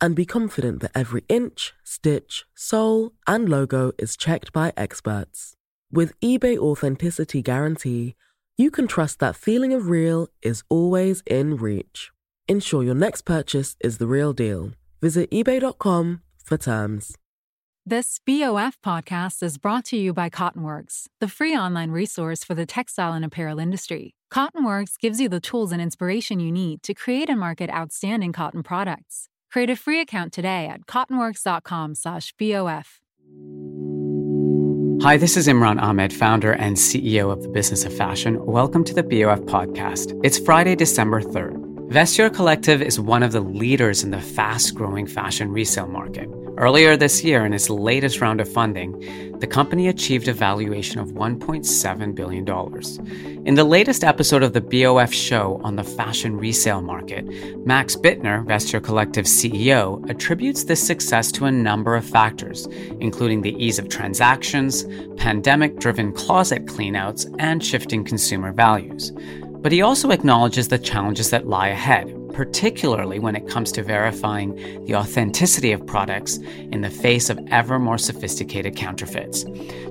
and be confident that every inch, stitch, sole, and logo is checked by experts. With eBay Authenticity Guarantee, you can trust that feeling of real is always in reach. Ensure your next purchase is the real deal. Visit eBay.com for terms. This BOF podcast is brought to you by Cottonworks, the free online resource for the textile and apparel industry. Cottonworks gives you the tools and inspiration you need to create and market outstanding cotton products. Create a free account today at cottonworks.com/bof. Hi, this is Imran Ahmed, founder and CEO of the Business of Fashion. Welcome to the BOF podcast. It's Friday, December 3rd. Vestiaire Collective is one of the leaders in the fast growing fashion resale market. Earlier this year, in its latest round of funding, the company achieved a valuation of $1.7 billion. In the latest episode of the BOF show on the fashion resale market, Max Bittner, Vestiaire Collective's CEO, attributes this success to a number of factors, including the ease of transactions, pandemic driven closet cleanouts, and shifting consumer values. But he also acknowledges the challenges that lie ahead, particularly when it comes to verifying the authenticity of products in the face of ever more sophisticated counterfeits.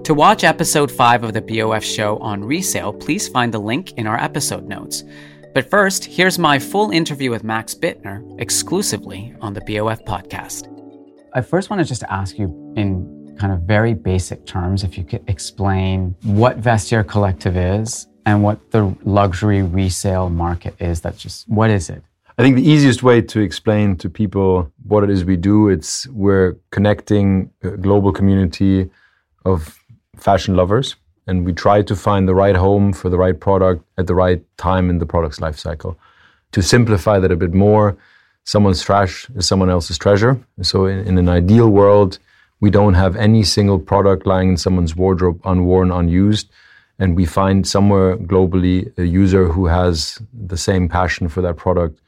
To watch episode 5 of the BOF show on resale, please find the link in our episode notes. But first, here's my full interview with Max Bittner exclusively on the BOF podcast. I first want to just ask you in kind of very basic terms if you could explain what Vestiaire Collective is and what the luxury resale market is. That's just what is it? I think the easiest way to explain to people what it is we do, it's we're connecting a global community of fashion lovers and we try to find the right home for the right product at the right time in the product's life cycle. To simplify that a bit more, someone's trash is someone else's treasure. So in, in an ideal world, we don't have any single product lying in someone's wardrobe unworn, unused and we find somewhere globally a user who has the same passion for that product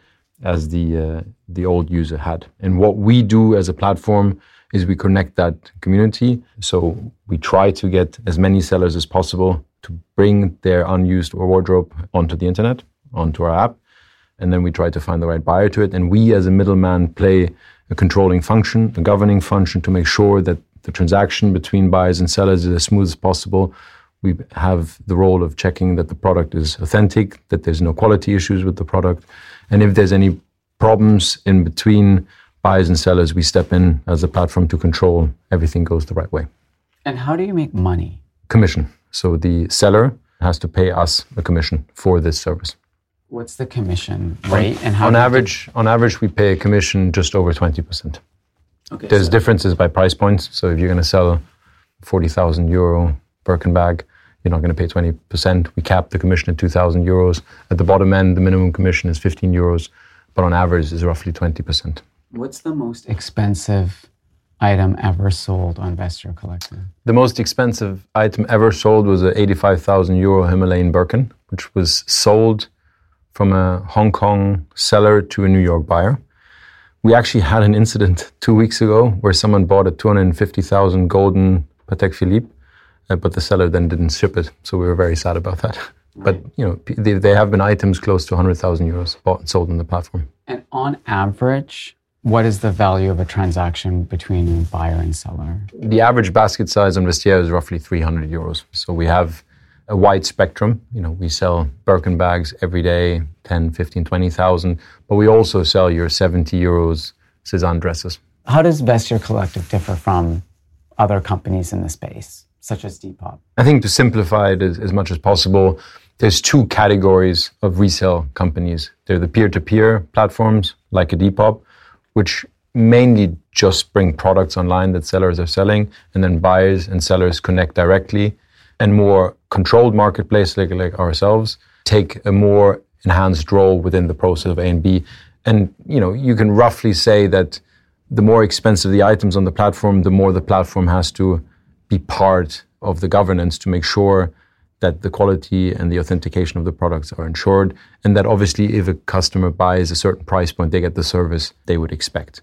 as the uh, the old user had. And what we do as a platform is we connect that community. So we try to get as many sellers as possible to bring their unused wardrobe onto the internet, onto our app, and then we try to find the right buyer to it. And we, as a middleman, play a controlling function, a governing function to make sure that the transaction between buyers and sellers is as smooth as possible. We have the role of checking that the product is authentic, that there's no quality issues with the product, and if there's any problems in between buyers and sellers, we step in as a platform to control everything goes the right way. And how do you make money? Commission. So the seller has to pay us a commission for this service. What's the commission rate and how on you average on average we pay a commission just over 20%. Okay, There's so- differences by price points. So if you're going to sell 40,000 euro Birkin bag, you're not going to pay 20%. We cap the commission at 2,000 euros. At the bottom end, the minimum commission is 15 euros, but on average is roughly 20%. What's the most expensive item ever sold on Vestiaire Collective? The most expensive item ever sold was a 85,000 euro Himalayan Birkin, which was sold from a Hong Kong seller to a New York buyer. We actually had an incident two weeks ago where someone bought a 250,000 golden Patek Philippe, uh, but the seller then didn't ship it. So we were very sad about that. But you know, they, they have been items close to 100,000 euros bought and sold on the platform. And on average, what is the value of a transaction between buyer and seller? The average basket size on Vestiaire is roughly 300 euros. So we have a wide spectrum. You know, we sell Birkin bags every day, 10, 15, 20,000, but we also sell your 70 euros Sézane dresses. How does Vestiaire Collective differ from other companies in the space, such as Depop? I think to simplify it as, as much as possible, there's two categories of resale companies. They're the peer-to-peer platforms like a Depop, which mainly just bring products online that sellers are selling, and then buyers and sellers connect directly. And more controlled marketplace like, like ourselves take a more enhanced role within the process of A and B. And you know, you can roughly say that the more expensive the items on the platform, the more the platform has to be part of the governance to make sure that the quality and the authentication of the products are ensured, and that obviously if a customer buys a certain price point, they get the service they would expect.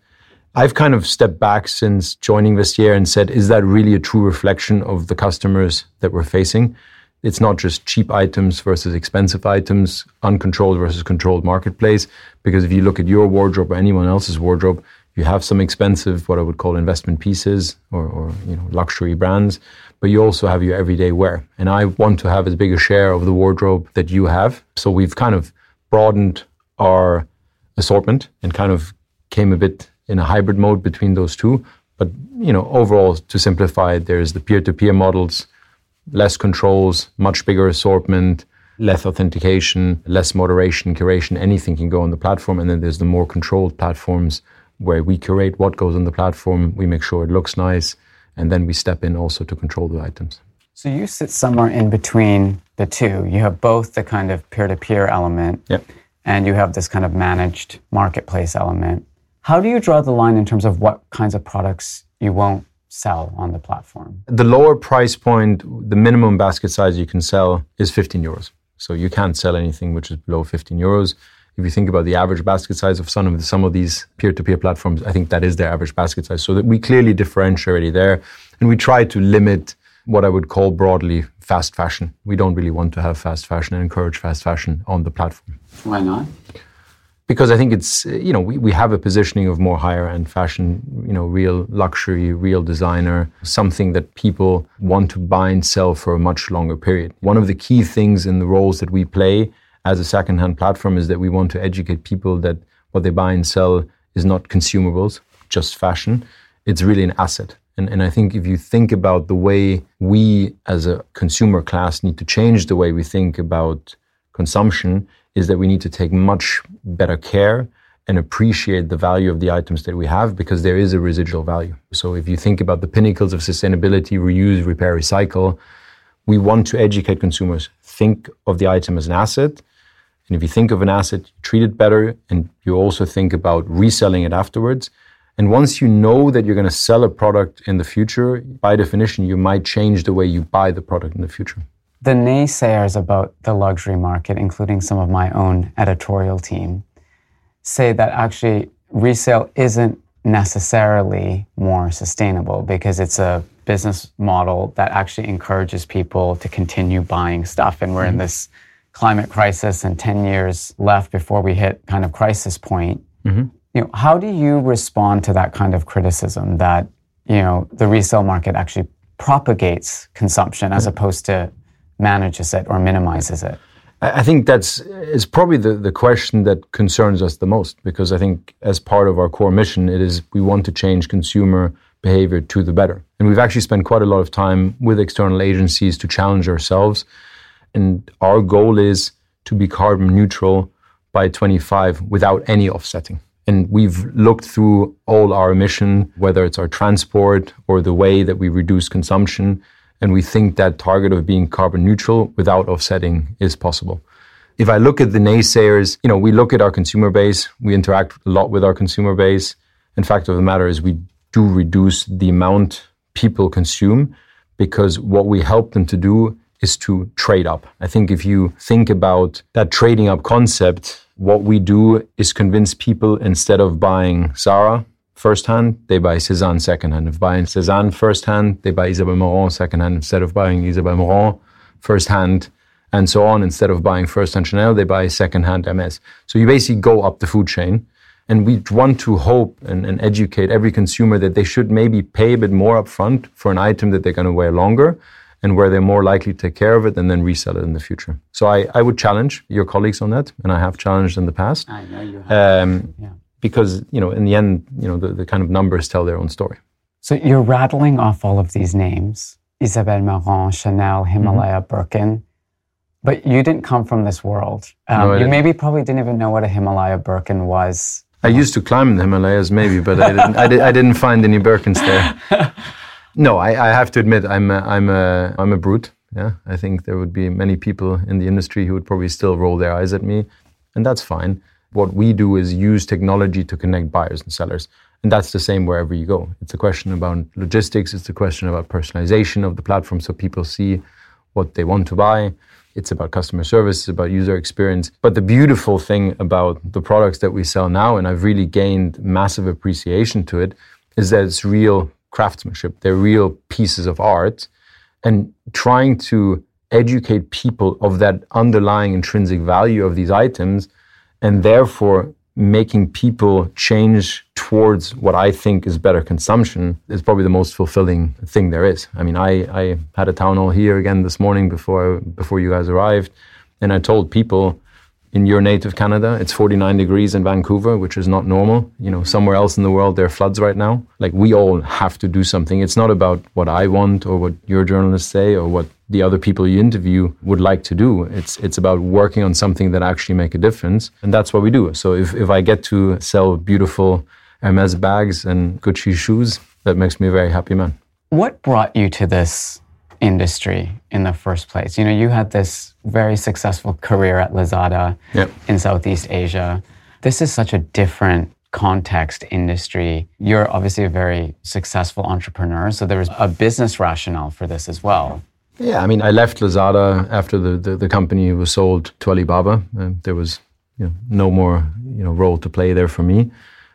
I've kind of stepped back since joining Vestiaire and said, is that really a true reflection of the customers that we're facing? It's not just cheap items versus expensive items, uncontrolled versus controlled marketplace. Because if you look at your wardrobe or anyone else's wardrobe, you have some expensive, what I would call investment pieces or, or you know, luxury brands, but you also have your everyday wear. And I want to have as big a share of the wardrobe that you have. So we've kind of broadened our assortment and kind of came a bit in a hybrid mode between those two. But you know, overall, to simplify there's the peer-to-peer models, less controls, much bigger assortment, less authentication, less moderation, curation, anything can go on the platform. And then there's the more controlled platforms where we curate what goes on the platform, we make sure it looks nice, and then we step in also to control the items. So you sit somewhere in between the two. You have both the kind of peer to peer element Yep. and you have this kind of managed marketplace element. How do you draw the line in terms of what kinds of products you won't sell on the platform? The lower price point, the minimum basket size you can sell is 15 euros. So you can't sell anything which is below 15 euros. If you think about the average basket size of some of the, some of these peer-to-peer platforms, I think that is their average basket size. So that we clearly differentiate already there, and we try to limit what I would call broadly fast fashion. We don't really want to have fast fashion and encourage fast fashion on the platform Why not? because I think it's you know we, we have a positioning of more higher end fashion, you know, real luxury, real designer, something that people want to buy and sell for a much longer period. One of the key things in the roles that we play as a secondhand platform is that we want to educate people that what they buy and sell is not consumables, just fashion. It's really an asset. And, and I think if you think about the way we as a consumer class need to change the way we think about consumption, is that we need to take much better care and appreciate the value of the items that we have because there is a residual value. So if you think about the pinnacles of sustainability, reuse, repair, recycle, we want to educate consumers. Think of the item as an asset. And if you think of an asset, you treat it better and you also think about reselling it afterwards. And once you know that you're going to sell a product in the future, by definition, you might change the way you buy the product in the future. The naysayers about the luxury market, including some of my own editorial team, say that actually resale isn't necessarily more sustainable because it's a business model that actually encourages people to continue buying stuff. And we're in mm-hmm. this climate crisis and 10 years left before we hit kind of crisis point. Mm-hmm. You know, how do you respond to that kind of criticism that, you know, the resale market actually propagates consumption as mm-hmm. opposed to manages it or minimizes it? I I think that's is probably the, the question that concerns us the most because I think as part of our core mission, it is we want to change consumer behavior to the better. And we've actually spent quite a lot of time with external agencies to challenge ourselves. And our goal is to be carbon neutral by 25 without any offsetting. And we've looked through all our emission, whether it's our transport or the way that we reduce consumption. And we think that target of being carbon neutral without offsetting is possible. If I look at the naysayers, you know, we look at our consumer base, we interact a lot with our consumer base. In fact, of the matter is we do reduce the amount people consume because what we help them to do is to trade up. I think if you think about that trading up concept, what we do is convince people instead of buying Zara firsthand, they buy Sézane secondhand. If buying Sézane firsthand, they buy Isabel Marant secondhand instead of buying Isabel Marant firsthand, and so on. Instead of buying firsthand Chanel, they buy secondhand Hermes. So you basically go up the food chain. And we want to hope and, and educate every consumer that they should maybe pay a bit more upfront for an item that they're going to wear longer and where they're more likely to take care of it and then resell it in the future. So I, I would challenge your colleagues on that, and I have challenged in the past. I know you have. Um, yeah. Because, you know, in the end, you know, the, the kind of numbers tell their own story. So you're rattling off all of these names Isabel Marant, Chanel, Himalaya, mm-hmm. Birkin. But you didn't come from this world. Um, no, you maybe probably didn't even know what a Himalaya Birkin was. I used to climb the Himalayas, maybe, but I didn't, I, did, I didn't find any Birkins there. No, I, I, have to admit, I'm a, I'm a, I'm a brute. Yeah, I think there would be many people in the industry who would probably still roll their eyes at me, and that's fine. What we do is use technology to connect buyers and sellers. And that's the same wherever you go. It's a question about logistics, it's a question about personalization of the platform so people see what they want to buy. It's about customer service, it's about user experience. But the beautiful thing about the products that we sell now, and I've really gained massive appreciation to it, is that it's real craftsmanship. They're real pieces of art. And trying to educate people of that underlying intrinsic value of these items and therefore making people change towards what I think is better consumption is probably the most fulfilling thing there is. I mean, I, I had a town hall here again this morning before before you guys arrived, and I told people in your native Canada, it's 49 degrees in Vancouver, which is not normal. You know, somewhere else in the world, there are floods right now. Like, we all have to do something. It's not about what I want or what your journalists say or what the other people you interview would like to do. It's, it's about working on something that actually make a difference. And that's what we do. So if, if I get to sell beautiful Hermes bags and Gucci shoes, that makes me a very happy man. What brought you to this industry in the first place? You know, you had this very successful career at Lazada yep. in Southeast Asia. This is such a different context industry. You're obviously a very successful entrepreneur, so there was a business rationale for this as well. Yeah, I mean, I left Lazada after the, the, the company was sold to Alibaba. Uh, there was you know, no more you know role to play there for me,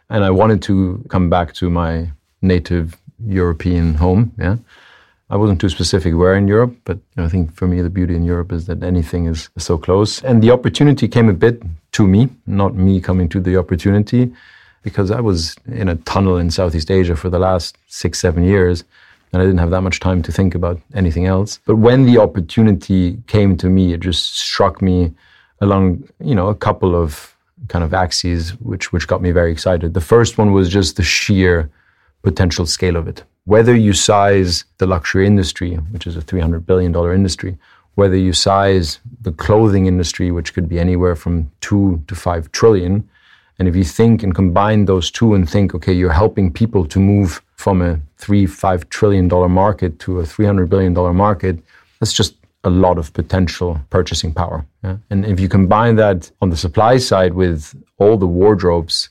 and I wanted to come back to my native European home. Yeah, I wasn't too specific where in Europe, but I think for me the beauty in Europe is that anything is so close. And the opportunity came a bit to me, not me coming to the opportunity, because I was in a tunnel in Southeast Asia for the last six, seven years, and I didn't have that much time to think about anything else. But when the opportunity came to me, it just struck me along, you know, a couple of kind of axes, which which got me very excited. The first one was just the sheer potential scale of it whether you size the luxury industry, which is a $300 billion industry, whether you size the clothing industry, which could be anywhere from two to five trillion, and if you think and combine those two and think, okay, you're helping people to move from a three, five trillion dollar market to a $300 billion market, that's just a lot of potential purchasing power. Yeah? And if you combine that on the supply side with all the wardrobes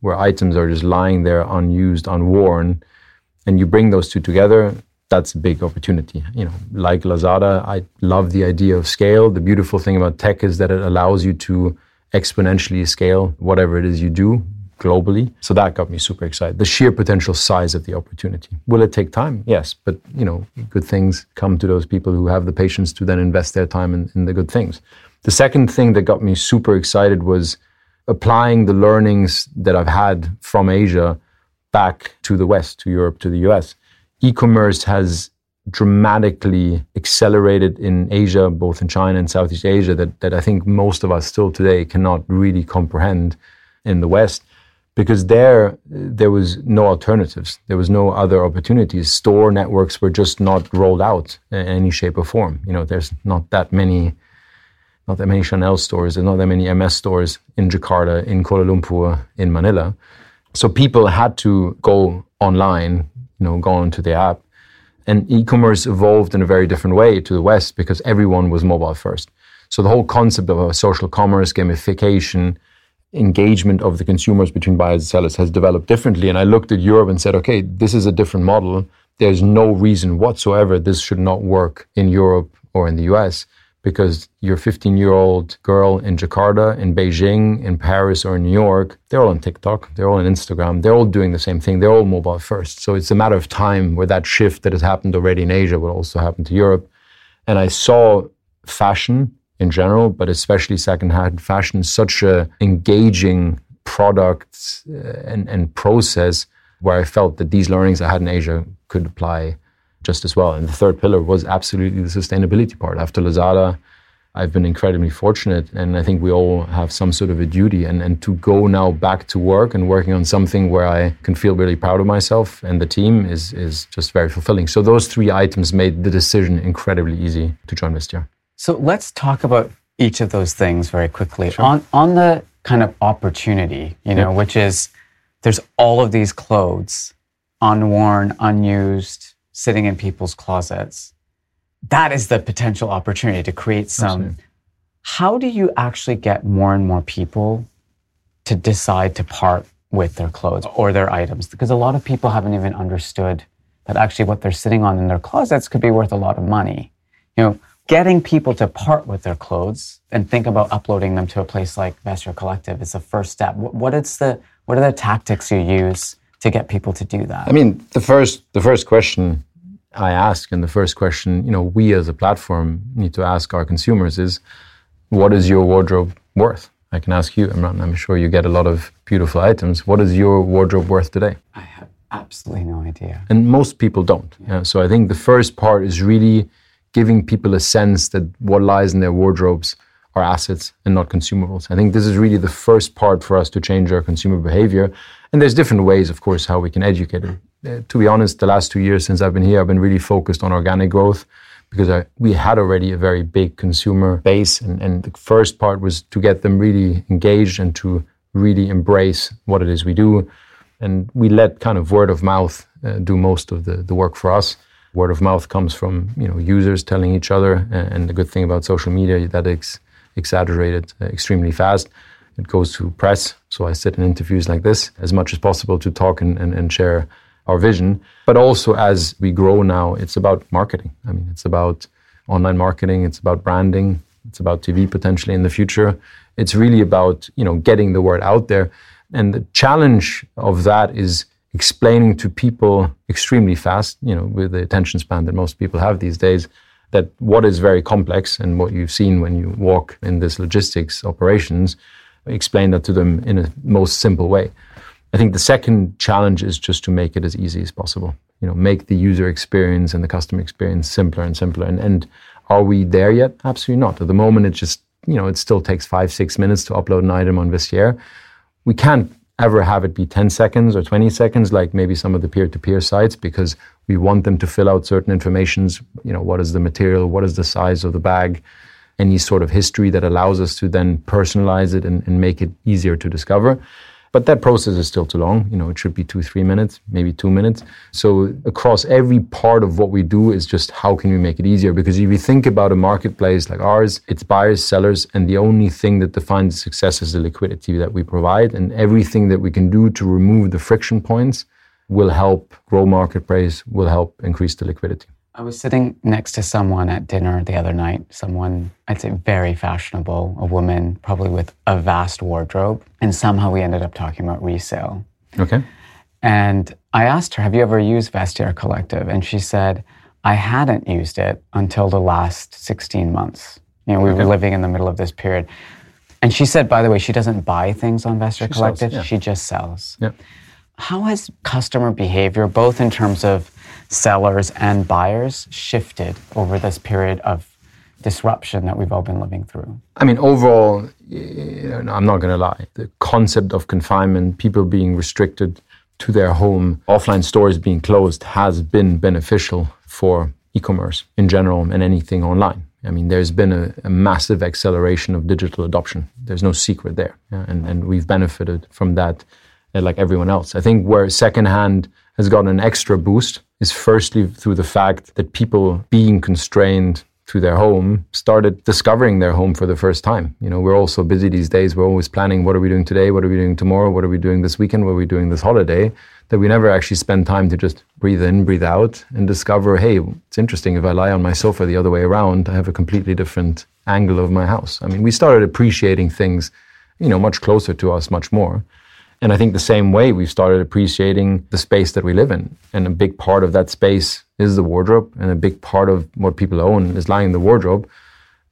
where items are just lying there unused, unworn, and you bring those two together, that's a big opportunity. You know, like Lazada, I love the idea of scale. The beautiful thing about tech is that it allows you to exponentially scale whatever it is you do globally. So that got me super excited. The sheer potential size of the opportunity. Will it take time? Yes, but you know, good things come to those people who have the patience to then invest their time in, in the good things. The second thing that got me super excited was applying the learnings that I've had from Asia back to the West, to Europe, to the US. E commerce has dramatically accelerated in Asia, both in China and Southeast Asia, that, that I think most of us still today cannot really comprehend in the West. Because there, there was no alternatives. There was no other opportunities. Store networks were just not rolled out in any shape or form. You know, there's not that many, not that many Chanel stores. There's not that many Hermes stores in Jakarta, in Kuala Lumpur, in Manila. So people had to go online, you know, go onto the app. And e-commerce evolved in a very different way to the West because everyone was mobile first. So the whole concept of social commerce, gamification, engagement of the consumers between buyers and sellers has developed differently. And I looked at Europe and said, okay, this is a different model. There's no reason whatsoever this should not work in Europe or in the US because your 15 year old girl in Jakarta, in Beijing, in Paris, or in New York, they're all on TikTok, they're all on Instagram, they're all doing the same thing, they're all mobile first. So it's a matter of time where that shift that has happened already in Asia will also happen to Europe. And I saw fashion in general, but especially secondhand fashion, such a engaging product uh, and, and process where I felt that these learnings I had in Asia could apply just as well. And the third pillar was absolutely the sustainability part. After Lazada, I've been incredibly fortunate, and I think we all have some sort of a duty. And, and to go now back to work and working on something where I can feel really proud of myself and the team is, is just very fulfilling. So those three items made the decision incredibly easy to join Vestiaire. So let's talk about each of those things very quickly. Sure. On, on the kind of opportunity, you know, which is there's all of these clothes, unworn, unused, sitting in people's closets. That is the potential opportunity to create some. How do you actually get more and more people to decide to part with their clothes or their items? Because a lot of people haven't even understood that actually what they're sitting on in their closets could be worth a lot of money. You know, getting people to part with their clothes and think about uploading them to a place like Vestiaire Collective is the first step. What is the what are the tactics you use to get people to do that? I mean, the first the first question I ask, and the first question you know we as a platform need to ask our consumers is, what is your wardrobe worth? I can ask you, Imran. I'm sure you get a lot of beautiful items. What is your wardrobe worth today? I have absolutely no idea. And most people don't. Yeah. so I think the first part is really giving people a sense that what lies in their wardrobes are assets and not consumables. I think this is really the first part for us to change our consumer behavior. And there's different ways, of course, how we can educate it. Uh, to be honest, the last two years since I've been here, I've been really focused on organic growth because I, we had already a very big consumer base. And, and the first part was to get them really engaged and to really embrace what it is we do. And we let kind of word of mouth uh, do most of the, the work for us. Word of mouth comes from you know users telling each other, and the good thing about social media is that it's exaggerated uh, extremely fast. It goes to press, so I sit in interviews like this as much as possible to talk and, and, and share our vision. But also as we grow now, it's about marketing. I mean, it's about online marketing, it's about branding, it's about TV potentially in the future. It's really about you know getting the word out there. And the challenge of that is explaining to people extremely fast, you know, with the attention span that most people have these days, that what is very complex and what you've seen when you walk in this logistics operations, explain that to them in a most simple way. I think the second challenge is just to make it as easy as possible. You know, make the user experience and the customer experience simpler and simpler. And, and are we there yet? Absolutely not. At the moment, it just, you know, it still takes five, six minutes to upload an item on Vestiaire. We can't ever have it be 10 seconds or 20 seconds like maybe some of the peer-to-peer sites because we want them to fill out certain informations you know what is the material what is the size of the bag any sort of history that allows us to then personalize it and, and make it easier to discover but that process is still too long. You know, it should be two, three minutes, maybe two minutes. So across every part of what we do is just how can we make it easier? Because if you think about a marketplace like ours, it's buyers, sellers, and the only thing that defines success is the liquidity that we provide. And everything that we can do to remove the friction points will help grow marketplace, will help increase the liquidity. I was sitting next to someone at dinner the other night, someone I'd say very fashionable, a woman probably with a vast wardrobe. And somehow we ended up talking about resale. Okay. And I asked her, Have you ever used Vestiaire Collective? And she said, I hadn't used it until the last 16 months. You know, we okay. were living in the middle of this period. And she said, by the way, she doesn't buy things on Vestiaire she Collective, sells, yeah. she just sells. Yeah. How has customer behavior, both in terms of sellers and buyers shifted over this period of disruption that we've all been living through? I mean, overall, I'm not going to lie. The concept of confinement, people being restricted to their home, offline stores being closed, has been beneficial for e commerce in general and anything online. I mean, there's been a, a, massive acceleration of digital adoption. There's no secret there. Yeah? And, and we've benefited from that like everyone else. I think where secondhand has gotten an extra boost is firstly through the fact that people being constrained to their home started discovering their home for the first time. You know, we're all so busy these days. We're always planning what are we doing today? What are we doing tomorrow? What are we doing this weekend? What are we doing this holiday? That we never actually spend time to just breathe in, breathe out, and discover hey, it's interesting. If I lie on my sofa the other way around, I have a completely different angle of my house. I mean, we started appreciating things, you know, much closer to us, much more. And I think the same way we've started appreciating the space that we live in. And a big part of that space is the wardrobe, and a big part of what people own is lying in the wardrobe.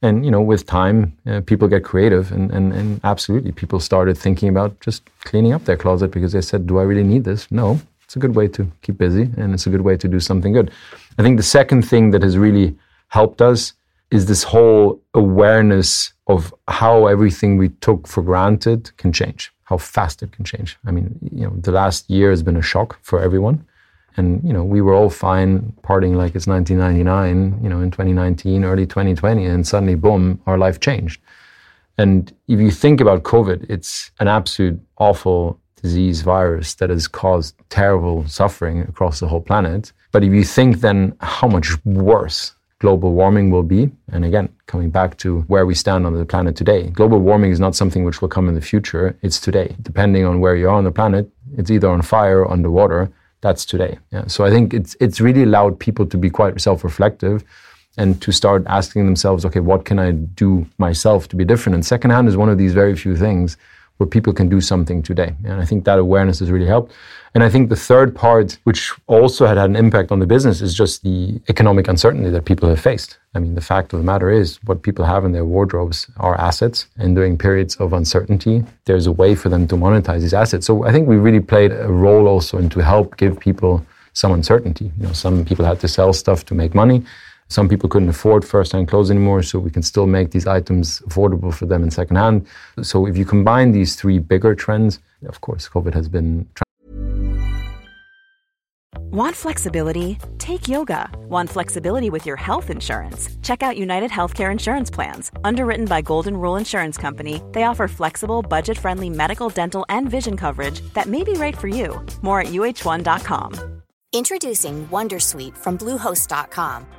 And you know, with time, uh, people get creative, and, and, and absolutely, people started thinking about just cleaning up their closet because they said, "Do I really need this?" No, it's a good way to keep busy, and it's a good way to do something good. I think the second thing that has really helped us is this whole awareness of how everything we took for granted can change how fast it can change. I mean, you know, the last year has been a shock for everyone. And, you know, we were all fine partying like it's 1999, you know, in 2019, early 2020, and suddenly, boom, our life changed. And if you think about COVID, it's an absolute awful disease virus that has caused terrible suffering across the whole planet. But if you think then how much worse global warming will be. And again, coming back to where we stand on the planet today, global warming is not something which will come in the future. It's today. Depending on where you are on the planet, it's either on fire or underwater. That's today. Yeah. So I think it's it's really allowed people to be quite self-reflective and to start asking themselves, okay, what can I do myself to be different? And secondhand is one of these very few things where people can do something today. And I think that awareness has really helped. And I think the third part, which also had had an impact on the business, is just the economic uncertainty that people have faced. I mean, the fact of the matter is, what people have in their wardrobes are assets. And during periods of uncertainty, there's a way for them to monetize these assets. So I think we really played a role also in to help give people some uncertainty. You know, some people had to sell stuff to make money. Some people couldn't afford first-hand clothes anymore, so we can still make these items affordable for them in second-hand. So if you combine these three bigger trends, of course, COVID has been. Want flexibility? Take yoga. Want flexibility with your health insurance? Check out United Healthcare Insurance Plans. Underwritten by Golden Rule Insurance Company, they offer flexible, budget-friendly medical, dental, and vision coverage that may be right for you. More at uh1.com. Introducing Wondersuite from Bluehost.com.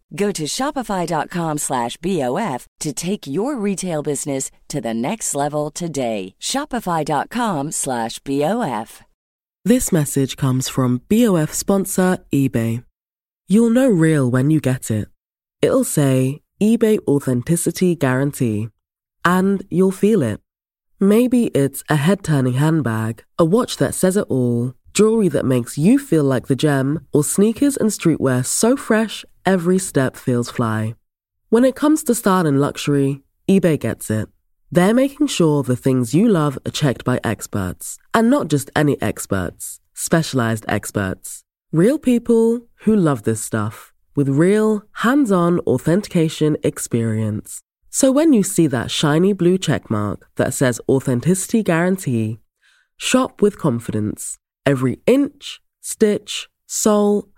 Go to shopify.com slash BOF to take your retail business to the next level today. Shopify.com slash BOF. This message comes from BOF sponsor eBay. You'll know real when you get it. It'll say eBay Authenticity Guarantee. And you'll feel it. Maybe it's a head turning handbag, a watch that says it all, jewelry that makes you feel like the gem, or sneakers and streetwear so fresh every step feels fly. When it comes to style and luxury, eBay gets it. They're making sure the things you love are checked by experts, and not just any experts, specialized experts. Real people who love this stuff with real, hands on authentication experience. So when you see that shiny blue checkmark that says Authenticity Guarantee, shop with confidence. Every inch, stitch, sole,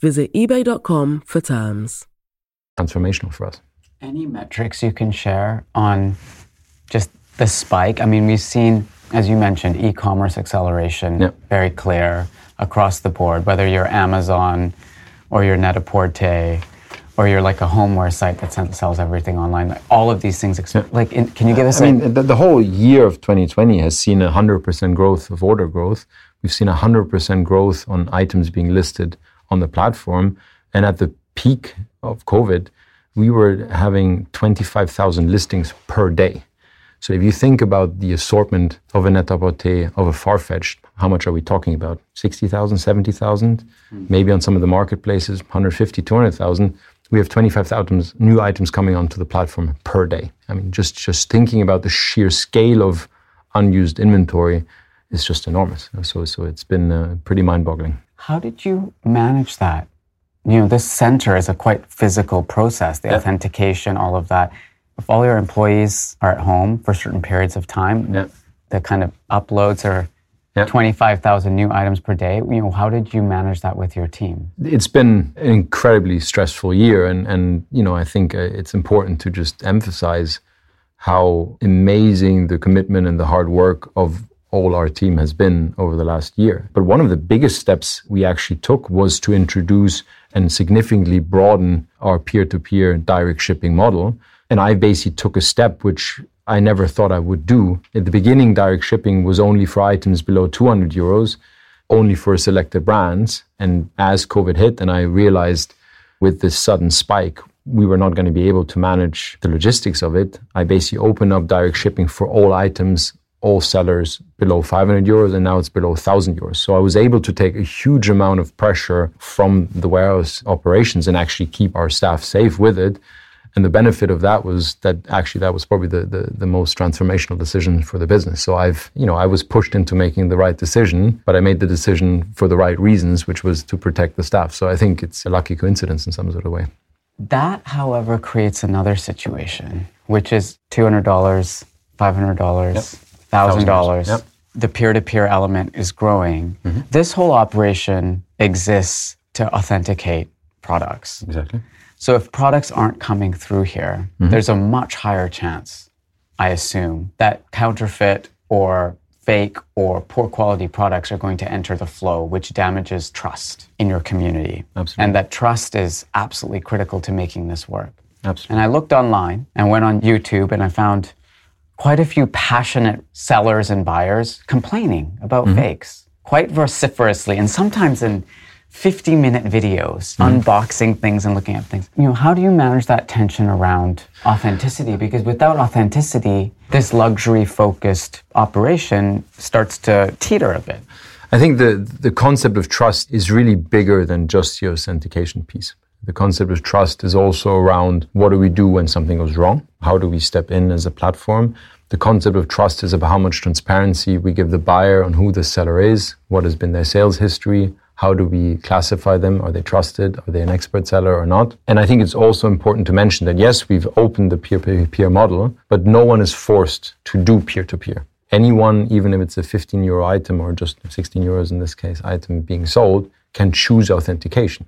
Visit eBay.com for terms. Transformational for us. Any metrics you can share on just the spike? I mean, we've seen, as you mentioned, e commerce acceleration Yep. very clear across the board, whether you're Amazon or you're Net-a-Porter or you're like a homeware site that sells everything online. Like, all of these things, ex- like, in, can you give us I a- mean, the, the whole year of 2020 has seen a 100% growth of order growth. We've seen a 100% growth on items being listed on the platform. And at the peak of COVID, we were having 25,000 listings per day. So if you think about the assortment of a Net-a-Porter, of a Farfetch, how much are we talking about? 60,000, 70,000? Maybe on some of the marketplaces, 150, 200,000. We have 25,000 new items coming onto the platform per day. I mean, just, just thinking about the sheer scale of unused inventory is just enormous. So, so it's been uh, pretty mind-boggling. How did you manage that? You know, this center is a quite physical process, the authentication, all of that. If all your employees are at home for certain periods of time, Yeah. the kind of uploads are Yeah. 25,000 new items per day. You know, how did you manage that with your team? it's been an incredibly stressful year and and you know i think uh, it's important to just emphasize how amazing the commitment and the hard work of all our team has been over the last year but one of the biggest steps we actually took was to introduce and significantly broaden our peer-to-peer direct shipping model and i basically took a step which I never thought I would do. At the beginning, direct shipping was only for items below 200 euros only for selected brands. And as COVID hit, and I realized with this sudden spike, we were not going to be able to manage the logistics of it. I basically opened up direct shipping for all items, all sellers below 500 euros, and now it's below 1,000 euros. So I was able to take a huge amount of pressure from the warehouse operations and actually keep our staff safe with it. And the benefit of that was that actually that was probably the, the, the most transformational decision for the business. So I've, you know, I was pushed into making the right decision, but I made the decision for the right reasons, which was to protect the staff. So I think it's a lucky coincidence in some sort of way. That, however, creates another situation, which is $200, $500, $1,000. Yep. The peer to peer element is growing. Mm-hmm. This whole operation exists to authenticate products. Exactly. So if products aren't coming through here, mm-hmm. there's a much higher chance, I assume, that counterfeit or fake or poor quality products are going to enter the flow, which damages trust in your community. Absolutely. And that trust is absolutely critical to making this work. Absolutely. And I looked online and went on YouTube and I found quite a few passionate sellers and buyers complaining about mm-hmm. fakes quite vociferously and sometimes in 50 minute videos mm-hmm. unboxing things and looking at things. You know, how do you manage that tension around authenticity? Because without authenticity, this luxury focused operation starts to teeter a bit. I think the, the concept of trust is really bigger than just the authentication piece. The concept of trust is also around what do we do when something goes wrong? How do we step in as a platform? The concept of trust is about how much transparency we give the buyer on who the seller is, what has been their sales history, how do we classify them? Are they trusted? Are they an expert seller or not? And I think it's also important to mention that yes, we've opened the peer-to-peer model, but no one is forced to do peer-to-peer. Anyone, even if it's a 15 euro item or just 16 euros in this case, item being sold, can choose authentication.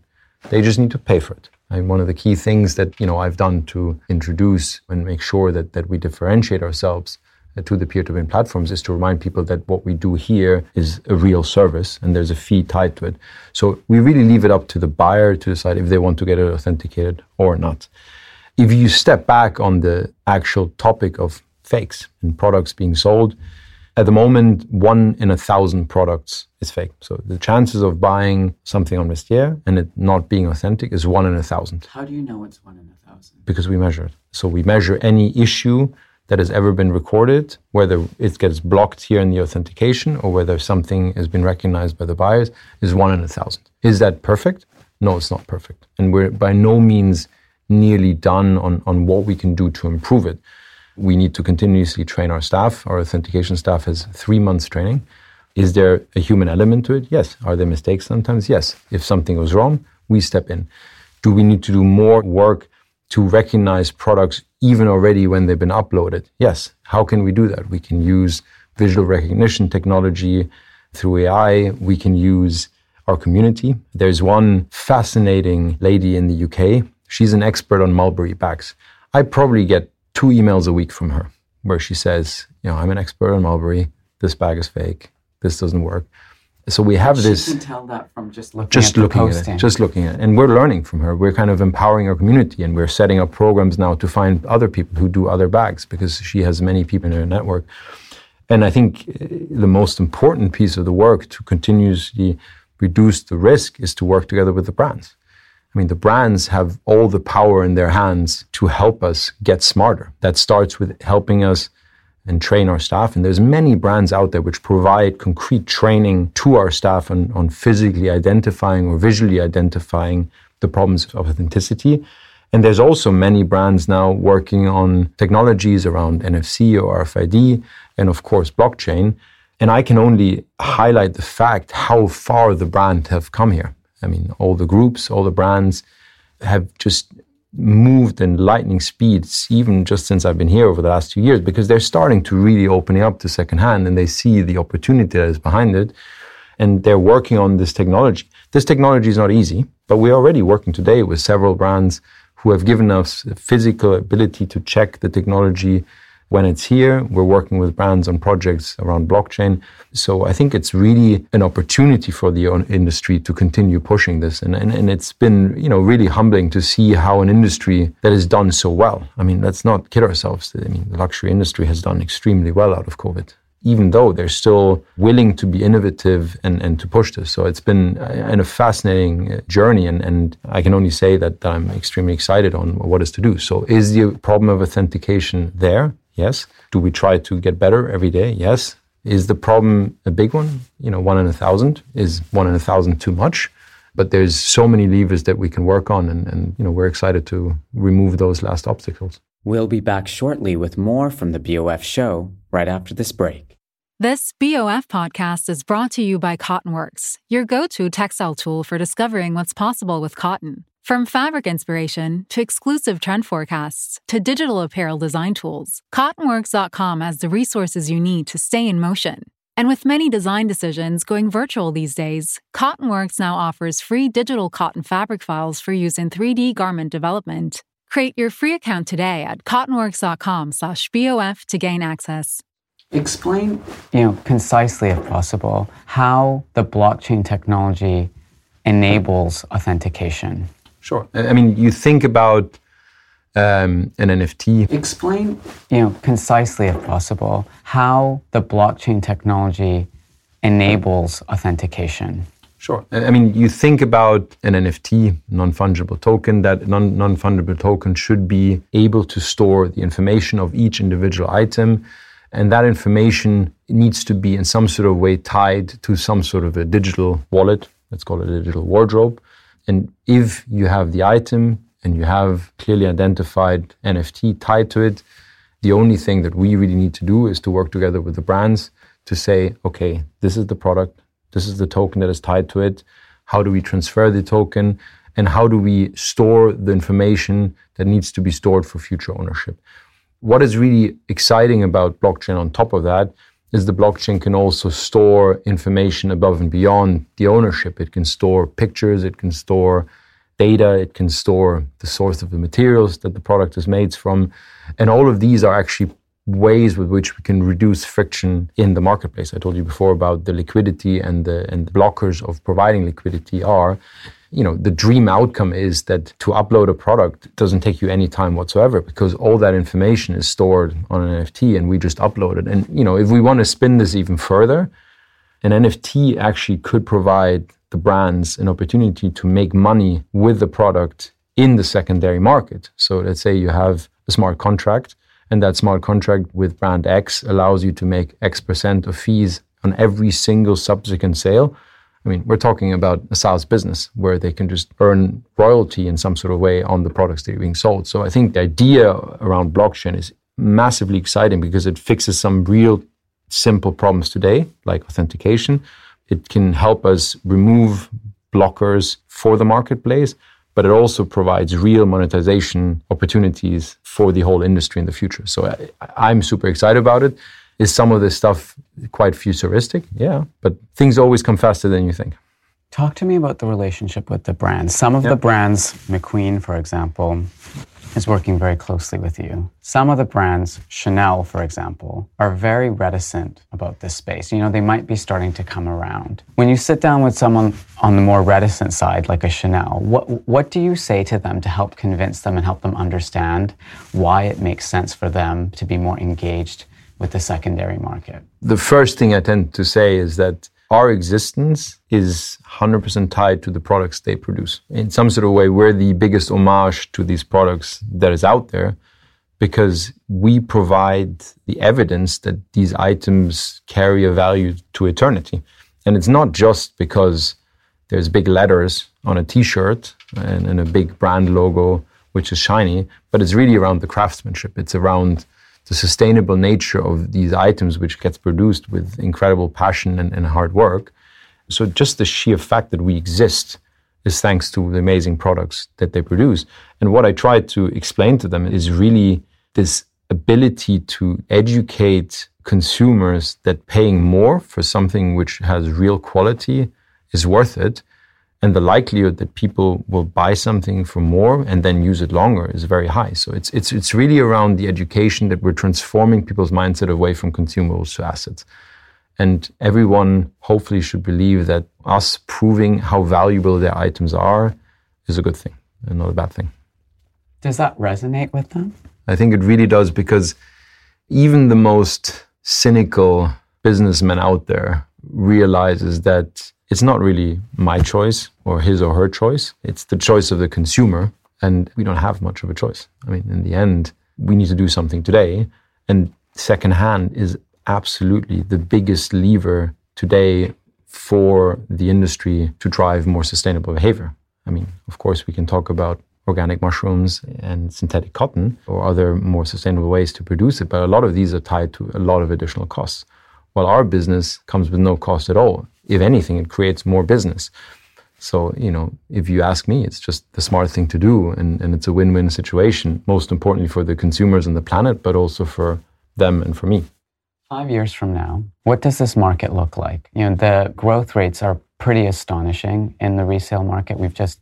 They just need to pay for it. And one of the key things that you know I've done to introduce and make sure that that we differentiate ourselves uh, to the peer-to-peer platforms is to remind people that what we do here is a real service and there's a fee tied to it. So we really leave it up to the buyer to decide if they want to get it authenticated or not. If you step back on the actual topic of fakes and products being sold, at the moment, one in a thousand products is fake. So the chances of buying something on Vestiaire and it not being authentic is one in a thousand How do you know it's one in a thousand? because we measure it. So we measure any issue that has ever been recorded, whether it gets blocked here in the authentication or whether something has been recognized by the buyers, is one in a thousand. Is that perfect? No, it's not perfect. And we're by no means nearly done on, on what we can do to improve it. We need to continuously train our staff. Our authentication staff has three months training. Is there a human element to it? Yes. Are there mistakes sometimes? Yes. If something goes wrong, we step in. Do we need to do more work to recognize products even already when they've been uploaded? Yes. How can we do that? We can use visual recognition technology through AI. We can use our community. There's one fascinating lady in the UK. She's an expert on mulberry bags. I probably get two emails a week from her where she says, you know, I'm an expert on mulberry. This bag is fake. This doesn't work. So we have she this. can tell that from just looking just at the looking at it, just looking at it, and we're learning from her. We're kind of empowering our community, and we're setting up programs now to find other people who do other bags because she has many people in her network. And I think uh, the most important piece of the work to continuously reduce the risk is to work together with the brands. I mean, the brands have all the power in their hands to help us get smarter. That starts with helping us and train our staff. And there's many brands out there which provide concrete training to our staff on, on physically identifying or visually identifying the problems of authenticity. And there's also many brands now working on technologies around NFC or RFID and of course blockchain. And I can only highlight the fact how far the brand have come here. I mean, all the groups, all the brands have just moved in lightning speeds, even just since I've been here over the last two years, because they're starting to really opening up to secondhand and they see the opportunity that is behind it. And they're working on this technology. This technology is not easy, but we're already working today with several brands who have given us physical ability to check the technology when it's here. We're working with brands on projects around blockchain. So I think it's really an opportunity for the industry to continue pushing this. And, and, and it's been, you know, really humbling to see how an industry that has done so well. I mean, let's not kid ourselves. I mean, the luxury industry has done extremely well out of COVID. Even though they're still willing to be innovative and, and to push this. So it's been a, a fascinating uh, journey. And, and I can only say that I'm extremely excited on what is to do. So is the problem of authentication there? Yes. Do we try to get better every day? Yes. Is the problem a big one? You know, one in a thousand. Is one in a thousand too much? But there's so many levers that we can work on, and, and you know, we're excited to remove those last obstacles. We'll be back shortly with more from the BOF show right after this break. This BOF podcast is brought to you by Cottonworks, your go to textile tool for discovering what's possible with cotton. From fabric inspiration to exclusive trend forecasts to digital apparel design tools, Cottonworks.com has the resources you need to stay in motion. And with many design decisions going virtual these days, Cottonworks now offers free digital cotton fabric files for use in 3D garment development. Create your free account today at cottonworks.com/bof to gain access. Explain, you know, concisely if possible, how the blockchain technology enables authentication. Sure. I mean, you think about um, an NFT. Explain, you know, concisely if possible, how the blockchain technology enables authentication. Sure. I mean, you think about an NFT, non fungible token, that non fungible token should be able to store the information of each individual item. And that information needs to be in some sort of way tied to some sort of a digital wallet. Let's call it a digital wardrobe. And if you have the item and you have clearly identified NFT tied to it, the only thing that we really need to do is to work together with the brands to say, okay, this is the product, this is the token that is tied to it. How do we transfer the token? And how do we store the information that needs to be stored for future ownership? What is really exciting about blockchain on top of that is the blockchain can also store information above and beyond the ownership. It can store pictures, it can store data, it can store the source of the materials that the product is made from. And all of these are actually ways with which we can reduce friction in the marketplace. I told you before about the liquidity and the, and the blockers of providing liquidity are you know the dream outcome is that to upload a product doesn't take you any time whatsoever because all that information is stored on an nft and we just upload it. And you know if we want to spin this even further an nft actually could provide the brands an opportunity to make money with the product in the secondary market. So let's say you have a smart contract and that smart contract with brand x allows you to make x percent of fees on every single subsequent sale I mean, we're talking about a SaaS business where they can just earn royalty in some sort of way on the products that are being sold. So I think the idea around blockchain is massively exciting because it fixes some real simple problems today, like authentication. It can help us remove blockers for the marketplace, but it also provides real monetization opportunities for the whole industry in the future. So I, am super excited about it. Is some of this stuff quite futuristic? Yeah, but things always come faster than you think. Talk to me about the relationship with the brands. Some of yep. the brands, McQueen, for example, is working very closely with you. Some of the brands, Chanel, for example, are very reticent about this space. You know, they might be starting to come around. When you sit down with someone on the more reticent side, like a Chanel, what, what do you say to them to help convince them and help them understand why it makes sense for them to be more engaged with the secondary market? The first thing I tend to say is that our existence is 100% tied to the products they produce. In some sort of way, we're the biggest homage to these products that is out there because we provide the evidence that these items carry a value to eternity. And it's not just because there's big letters on a t shirt and, and a big brand logo, which is shiny, but it's really around the craftsmanship. It's around the sustainable nature of these items, which gets produced with incredible passion and, and hard work. So just the sheer fact that we exist is thanks to the amazing products that they produce. And what I try to explain to them is really this ability to educate consumers that paying more for something which has real quality is worth it and the likelihood that people will buy something for more and then use it longer is very high. So it's it's it's really around the education that we're transforming people's mindset away from consumables to assets. And everyone hopefully should believe that us proving how valuable their items are is a good thing and not a bad thing. Does that resonate with them? I think it really does because even the most cynical businessman out there realizes that it's not really my choice or his or her choice. It's the choice of the consumer. And we don't have much of a choice. I mean, in the end, we need to do something today. And secondhand is absolutely the biggest lever today for the industry to drive more sustainable behavior. I mean, of course, we can talk about organic mushrooms and synthetic cotton or other more sustainable ways to produce it, but a lot of these are tied to a lot of additional costs. While our business comes with no cost at all if anything, it creates more business. So, you know, if you ask me, it's just the smart thing to do. And, and it's a win win situation, most importantly for the consumers and the planet, but also for them and for me. Five years from now, what does this market look like? You know, the growth rates are pretty astonishing in the resale market. We've just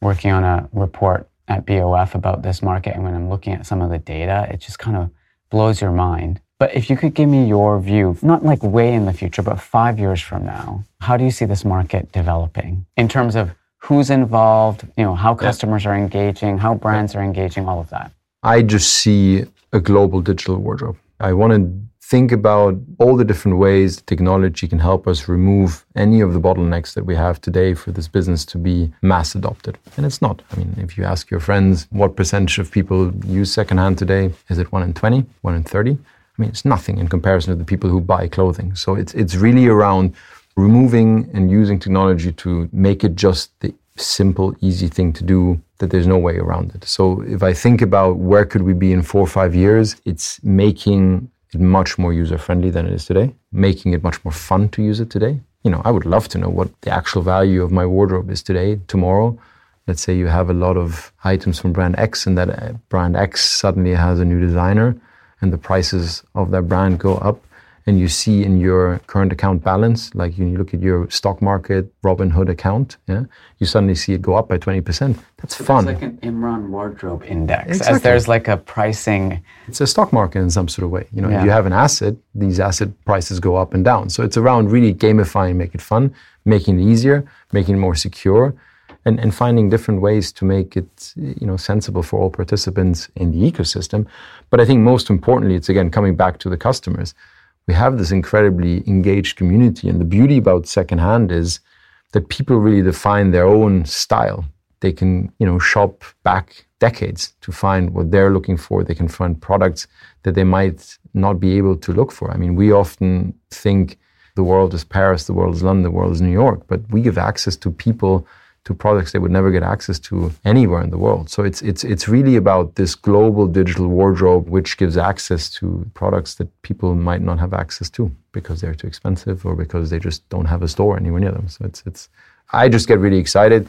working on a report at BOF about this market. And when I'm looking at some of the data, it just kind of blows your mind. But if you could give me your view, not like way in the future, but five years from now, how do you see this market developing in terms of who's involved, you know, how customers are engaging, how brands are engaging, all of that? I just see a global digital wardrobe. I want to think about all the different ways technology can help us remove any of the bottlenecks that we have today for this business to be mass adopted. And it's not. I mean, if you ask your friends what percentage of people use secondhand today, is it 1 in 20, 1 in 30? I mean, it's nothing in comparison to the people who buy clothing. So it's it's really around removing and using technology to make it just the simple, easy thing to do that there's no way around it. So if I think about where could we be in four or five years, it's making it much more user friendly than it is today, making it much more fun to use it today. You know, I would love to know what the actual value of my wardrobe is today, tomorrow. Let's say you have a lot of items from brand X and that uh, brand X suddenly has a new designer and the prices of that brand go up and you see in your current account balance, like you look at your stock market Robinhood account, yeah, you suddenly see it go up by 20%. That's so fun. It's like an Imran wardrobe index, exactly. as there's like a pricing. It's a stock market in some sort of way. You know, yeah. if you have an asset, these asset prices go up and down. So it's around really gamifying, make it fun, making it easier, making it more secure, and, and finding different ways to make it you know sensible for all participants in the ecosystem. But I think most importantly, it's again coming back to the customers. We have this incredibly engaged community, and the beauty about secondhand is that people really define their own style. They can you know shop back decades to find what they're looking for. They can find products that they might not be able to look for. I mean, we often think the world is Paris, the world is London, the world is New York, but we give access to people to products they would never get access to anywhere in the world. So it's it's it's really about this global digital wardrobe which gives access to products that people might not have access to because they're too expensive or because they just don't have a store anywhere near them. So it's it's I just get really excited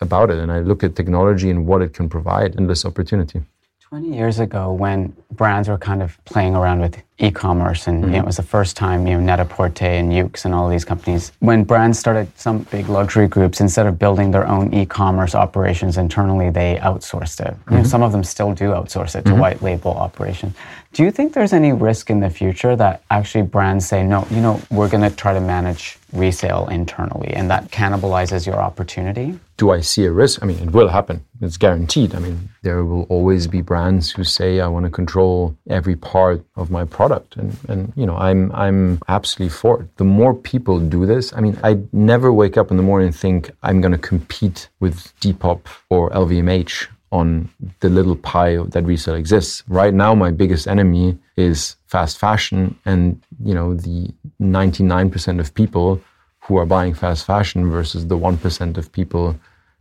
about it and I look at technology and what it can provide this opportunity. 20 years ago, when brands were kind of playing around with e-commerce, and mm-hmm. you know, it was the first time you know Net-a-Porter and Yoox and all these companies. When brands started, some big luxury groups, instead of building their own e-commerce operations internally, they outsourced it. Mm-hmm. You know, mm-hmm. some of them still do outsource it to mm-hmm. white label operations. Do you think there's any risk in the future that actually brands say, no, you know, we're going to try to manage resale internally and that cannibalizes your opportunity? Do I see a risk? I mean, it will happen. It's guaranteed. I mean, there will always be brands who say, I want to control every part of my product. And, and you know, I'm, I'm absolutely for it. The more people do this, I mean, I never wake up in the morning and think I'm going to compete with Depop or LVMH on the little pie that resale exists. Right now, my biggest enemy is fast fashion, and you know the 99% of people who are buying fast fashion versus the 1% of people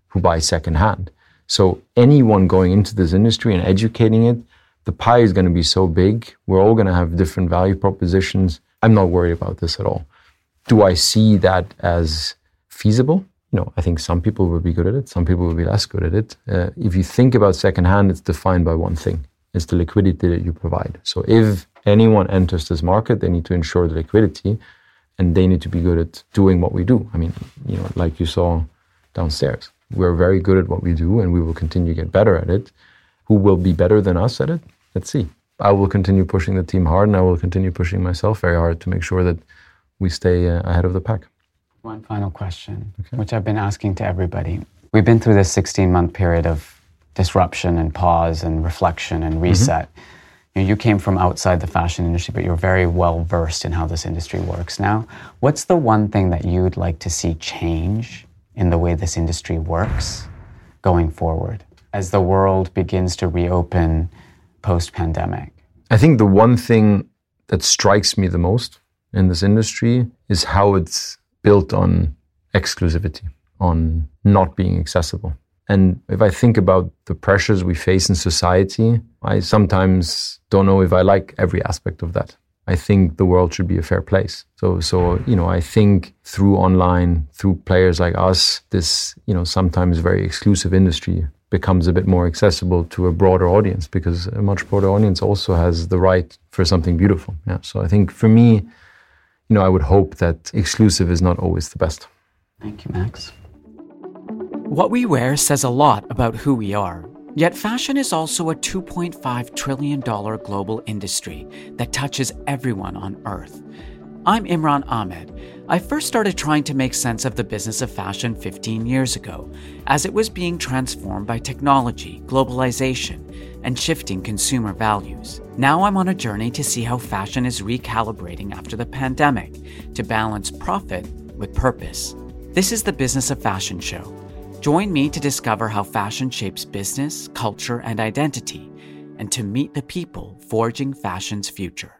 who buy secondhand. So anyone going into this industry and educating it, the pie is going to be so big. We're all going to have different value propositions. I'm not worried about this at all. Do I see that as feasible? you know, I think some people will be good at it, some people will be less good at it. Uh, if you think about secondhand, it's defined by one thing: it's the liquidity that you provide. So if anyone enters this market, they need to ensure the liquidity, and they need to be good at doing what we do. I mean, you know, like you saw downstairs, we're very good at what we do, and we will continue to get better at it. Who will be better than us at it? Let's see. I will continue pushing the team hard, and I will continue pushing myself very hard to make sure that we stay uh, ahead of the pack. One final question, okay. which I've been asking to everybody. We've been through this 16 month period of disruption and pause and reflection and reset. Mm-hmm. You, know, you came from outside the fashion industry, but you're very well versed in how this industry works now. What's the one thing that you'd like to see change in the way this industry works going forward as the world begins to reopen post pandemic? I think the one thing that strikes me the most in this industry is how it's built on exclusivity, on not being accessible. And if I think about the pressures we face in society, I sometimes don't know if I like every aspect of that. I think the world should be a fair place. So, so you know, I think through online, through players like us, this you know sometimes very exclusive industry becomes a bit more accessible to a broader audience because a much broader audience also has the right for something beautiful. Yeah. So I think for me, you know, I would hope that exclusive is not always the best. Thank you, Max. What we wear says a lot about who we are. Yet fashion is also a $2.5 trillion global industry that touches everyone on Earth. I'm Imran Ahmed. I first started trying to make sense of the business of fashion 15 years ago, as it was being transformed by technology, globalization, and shifting consumer values. Now I'm on a journey to see how fashion is recalibrating after the pandemic to balance profit with purpose. This is the Business of Fashion show. Join me to discover how fashion shapes business, culture, and identity, and to meet the people forging fashion's future.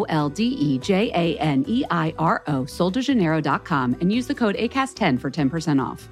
O L D E J A N E I R O, soldejaneiro.com, and use the code ACAST10 for 10% off.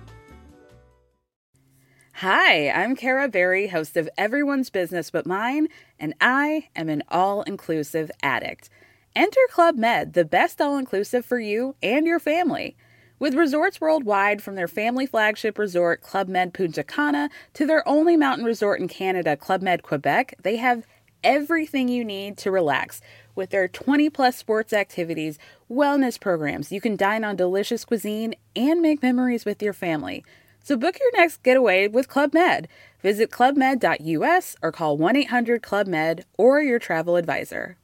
Hi, I'm Kara Berry, host of Everyone's Business But Mine, and I am an all inclusive addict. Enter Club Med, the best all inclusive for you and your family. With resorts worldwide, from their family flagship resort, Club Med Punta Cana, to their only mountain resort in Canada, Club Med Quebec, they have everything you need to relax with their 20 plus sports activities, wellness programs. You can dine on delicious cuisine and make memories with your family. So book your next getaway with Club Med. Visit clubmed.us or call 1 800 Club Med or your travel advisor.